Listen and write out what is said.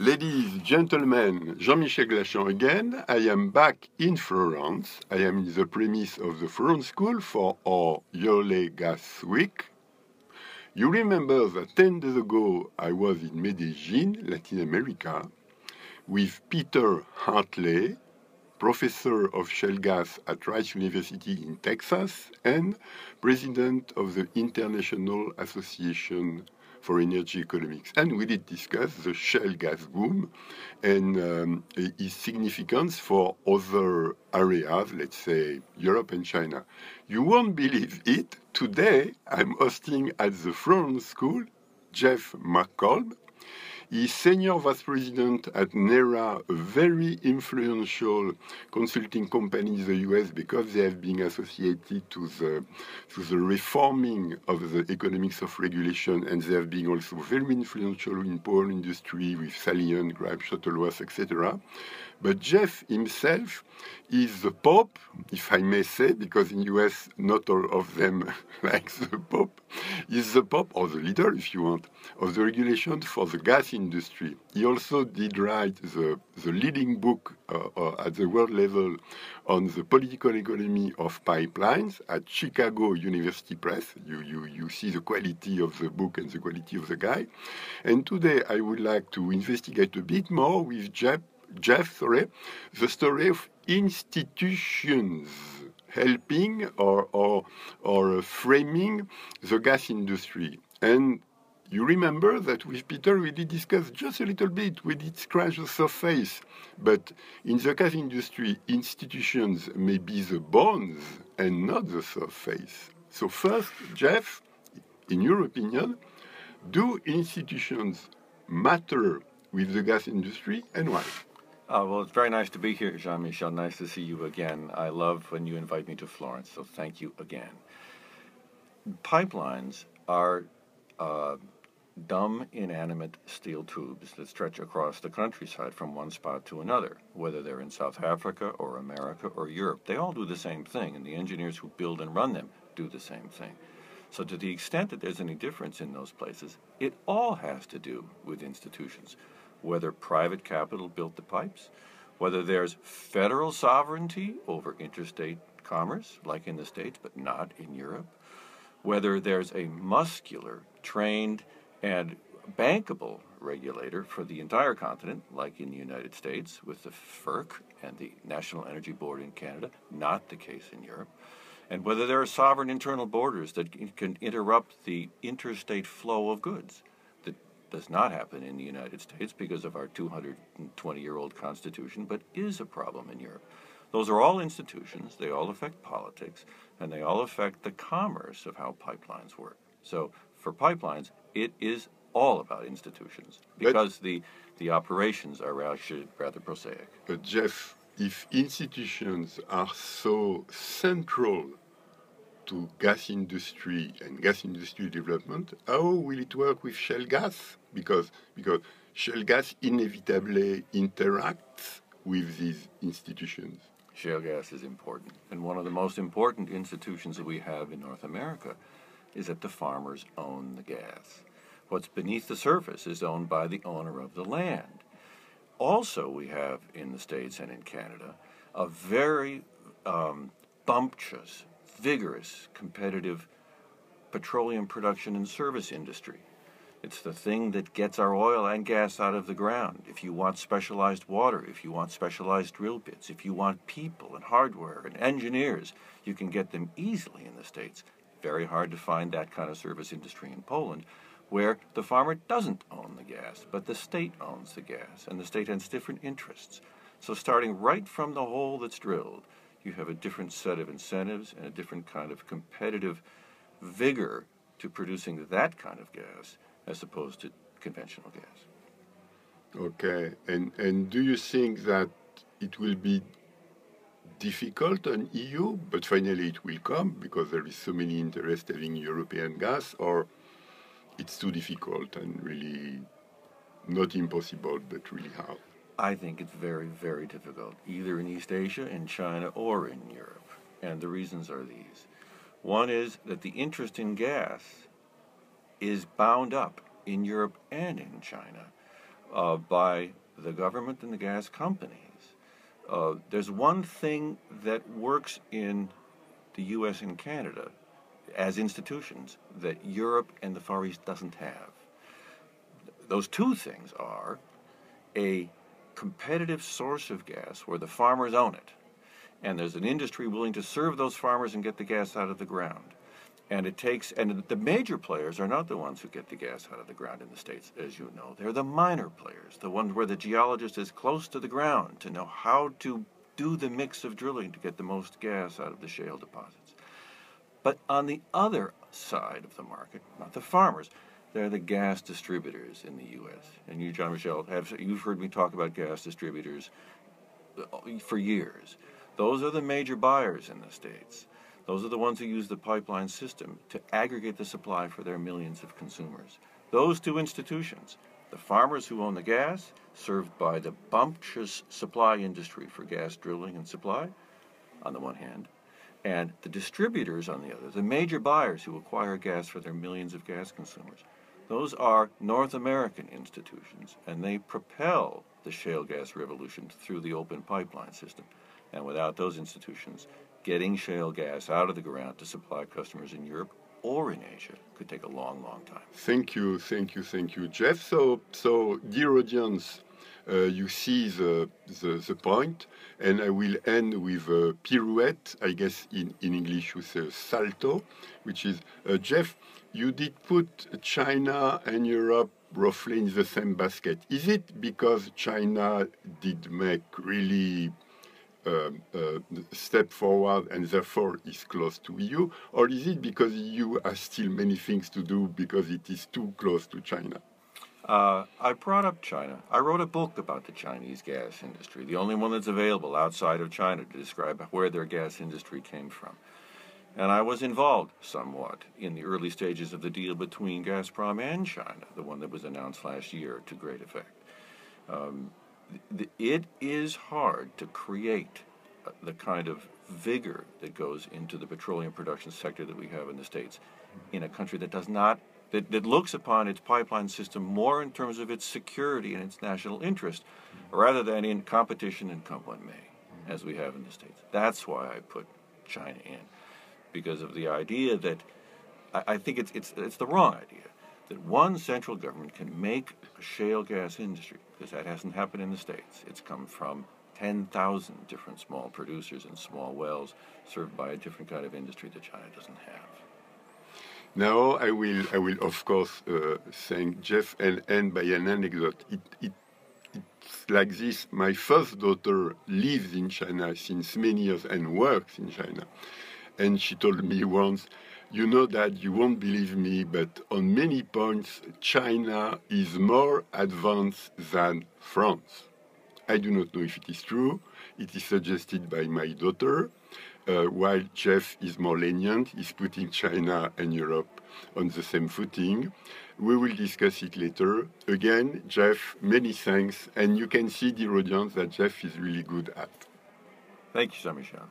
Ladies, gentlemen, Jean-Michel Glachant again. I am back in Florence. I am in the premise of the Florence School for our gas week. You remember that 10 days ago I was in Medellin, Latin America, with Peter Hartley, professor of shale gas at Rice University in Texas and president of the International Association for energy economics. And we did discuss the shale gas boom and um, its significance for other areas, let's say Europe and China. You won't believe it. Today, I'm hosting at the Florence School Jeff Makholm, He's senior vice president at NERA, a very influential consulting company in the US because they have been associated to the, to the reforming of the economics of regulation and they have been also very influential in power industry with Salient, Gripe, Shuttleworth, etc. But Jeff himself is the Pope, if I may say, because in US not all of them like the Pope, is the Pope or the leader, if you want, of the regulation for the gas industry. He also did write the, the leading book uh, uh, at the world level on the political economy of pipelines at Chicago University Press. You, you, you see the quality of the book and the quality of the guy. And today I would like to investigate a bit more with Jeff Jeff, sorry, the story of institutions helping or, or, or framing the gas industry. And you remember that with Peter we did discuss just a little bit, we did scratch the surface. But in the gas industry, institutions may be the bones and not the surface. So first, Jeff, in your opinion, do institutions matter with the gas industry and why? Uh, well, it's very nice to be here, Jean Michel. Nice to see you again. I love when you invite me to Florence, so thank you again. Pipelines are uh, dumb, inanimate steel tubes that stretch across the countryside from one spot to another, whether they're in South Africa or America or Europe. They all do the same thing, and the engineers who build and run them do the same thing. So, to the extent that there's any difference in those places, it all has to do with institutions whether private capital built the pipes, whether there's federal sovereignty over interstate commerce, like in the States, but not in Europe, whether there's a muscular, trained, and bankable regulator for the entire continent, like in the United States with the FERC and the National Energy Board in Canada, not the case in Europe, and whether there are sovereign internal borders that can interrupt the interstate flow of goods does not happen in the United States because of our 220 year old Constitution, but is a problem in Europe. Those are all institutions, they all affect politics, and they all affect the commerce of how pipelines work. So for pipelines, it is all about institutions because but, the, the operations are rather prosaic. But Jeff, if institutions are so central to gas industry and gas industry development, how will it work with shale gas? Because, because shale gas inevitably interacts with these institutions. Shale gas is important. And one of the most important institutions that we have in North America is that the farmers own the gas. What's beneath the surface is owned by the owner of the land. Also, we have in the States and in Canada a very um, bumptious vigorous, competitive petroleum production and service industry. It's the thing that gets our oil and gas out of the ground. If you want specialized water, if you want specialized drill bits, if you want people and hardware and engineers, you can get them easily in the States. Very hard to find that kind of service industry in Poland, where the farmer doesn't own the gas, but the state owns the gas, and the state has different interests. So, starting right from the hole that's drilled, you have a different set of incentives and a different kind of competitive vigor to producing that kind of gas as opposed to conventional gas. Okay, and and do you think that it will be difficult on EU, but finally it will come because there is so many interest having European gas, or it's too difficult and really not impossible, but really hard? I think it's very, very difficult, either in East Asia, in China, or in Europe. And the reasons are these. One is that the interest in gas is bound up in Europe and in China uh, by the government and the gas companies. Uh, there's one thing that works in the U.S. and Canada as institutions that Europe and the Far East doesn't have. Those two things are a competitive source of gas where the farmers own it, and there's an industry willing to serve those farmers and get the gas out of the ground. And it takes, and the major players are not the ones who get the gas out of the ground in the States, as you know. They're the minor players, the ones where the geologist is close to the ground to know how to do the mix of drilling to get the most gas out of the shale deposits. But on the other side of the market, not the farmers, they're the gas distributors in the U.S. And you, Jean Michel, have you've heard me talk about gas distributors for years. Those are the major buyers in the states. Those are the ones who use the pipeline system to aggregate the supply for their millions of consumers. Those two institutions, the farmers who own the gas, served by the bumptious supply industry for gas drilling and supply, on the one hand, and the distributors on the other, the major buyers who acquire gas for their millions of gas consumers. Those are North American institutions, and they propel the shale gas revolution through the open pipeline system. And without those institutions, getting shale gas out of the ground to supply customers in Europe or in Asia could take a long, long time. Thank you, thank you, thank you, Jeff. So, so dear audience, you see the, the, the point, and I will end with a pirouette. I guess in, in English you say salto, which is uh, Jeff. You did put China and Europe roughly in the same basket. Is it because China did make really uh, uh, step forward and therefore is close to EU, or is it because EU has still many things to do because it is too close to China? Uh, I brought up China. I wrote a book about the Chinese gas industry, the only one that's available outside of China to describe where their gas industry came from. And I was involved somewhat in the early stages of the deal between Gazprom and China, the one that was announced last year to great effect. Um, it is hard to create uh, the kind of vigor that goes into the petroleum production sector that we have in the States in a country that does not, that, that looks upon its pipeline system more in terms of its security and its national interest rather than in competition and come what may, as we have in the States. That's why I put China in, because of the idea that I, I think it's, it's, it's the wrong idea that one central government can make a shale gas industry, because that hasn't happened in the States. It's come from 10,000 different small producers and small wells served by a different kind of industry that China doesn't have. Now, I will, I will of course, uh, thank Jeff and end by an anecdote. It, it, it's like this. My first daughter lives in China since many years and works in China. And she told me once, you know that you won't believe me, but on many points, China is more advanced than France. I do not know if it is true. It is suggested by my daughter. Uh, while Jeff is more lenient, he's putting China and Europe on the same footing. We will discuss it later. Again, Jeff, many thanks. And you can see, dear audience, that Jeff is really good at. Thank you, Jean Michel.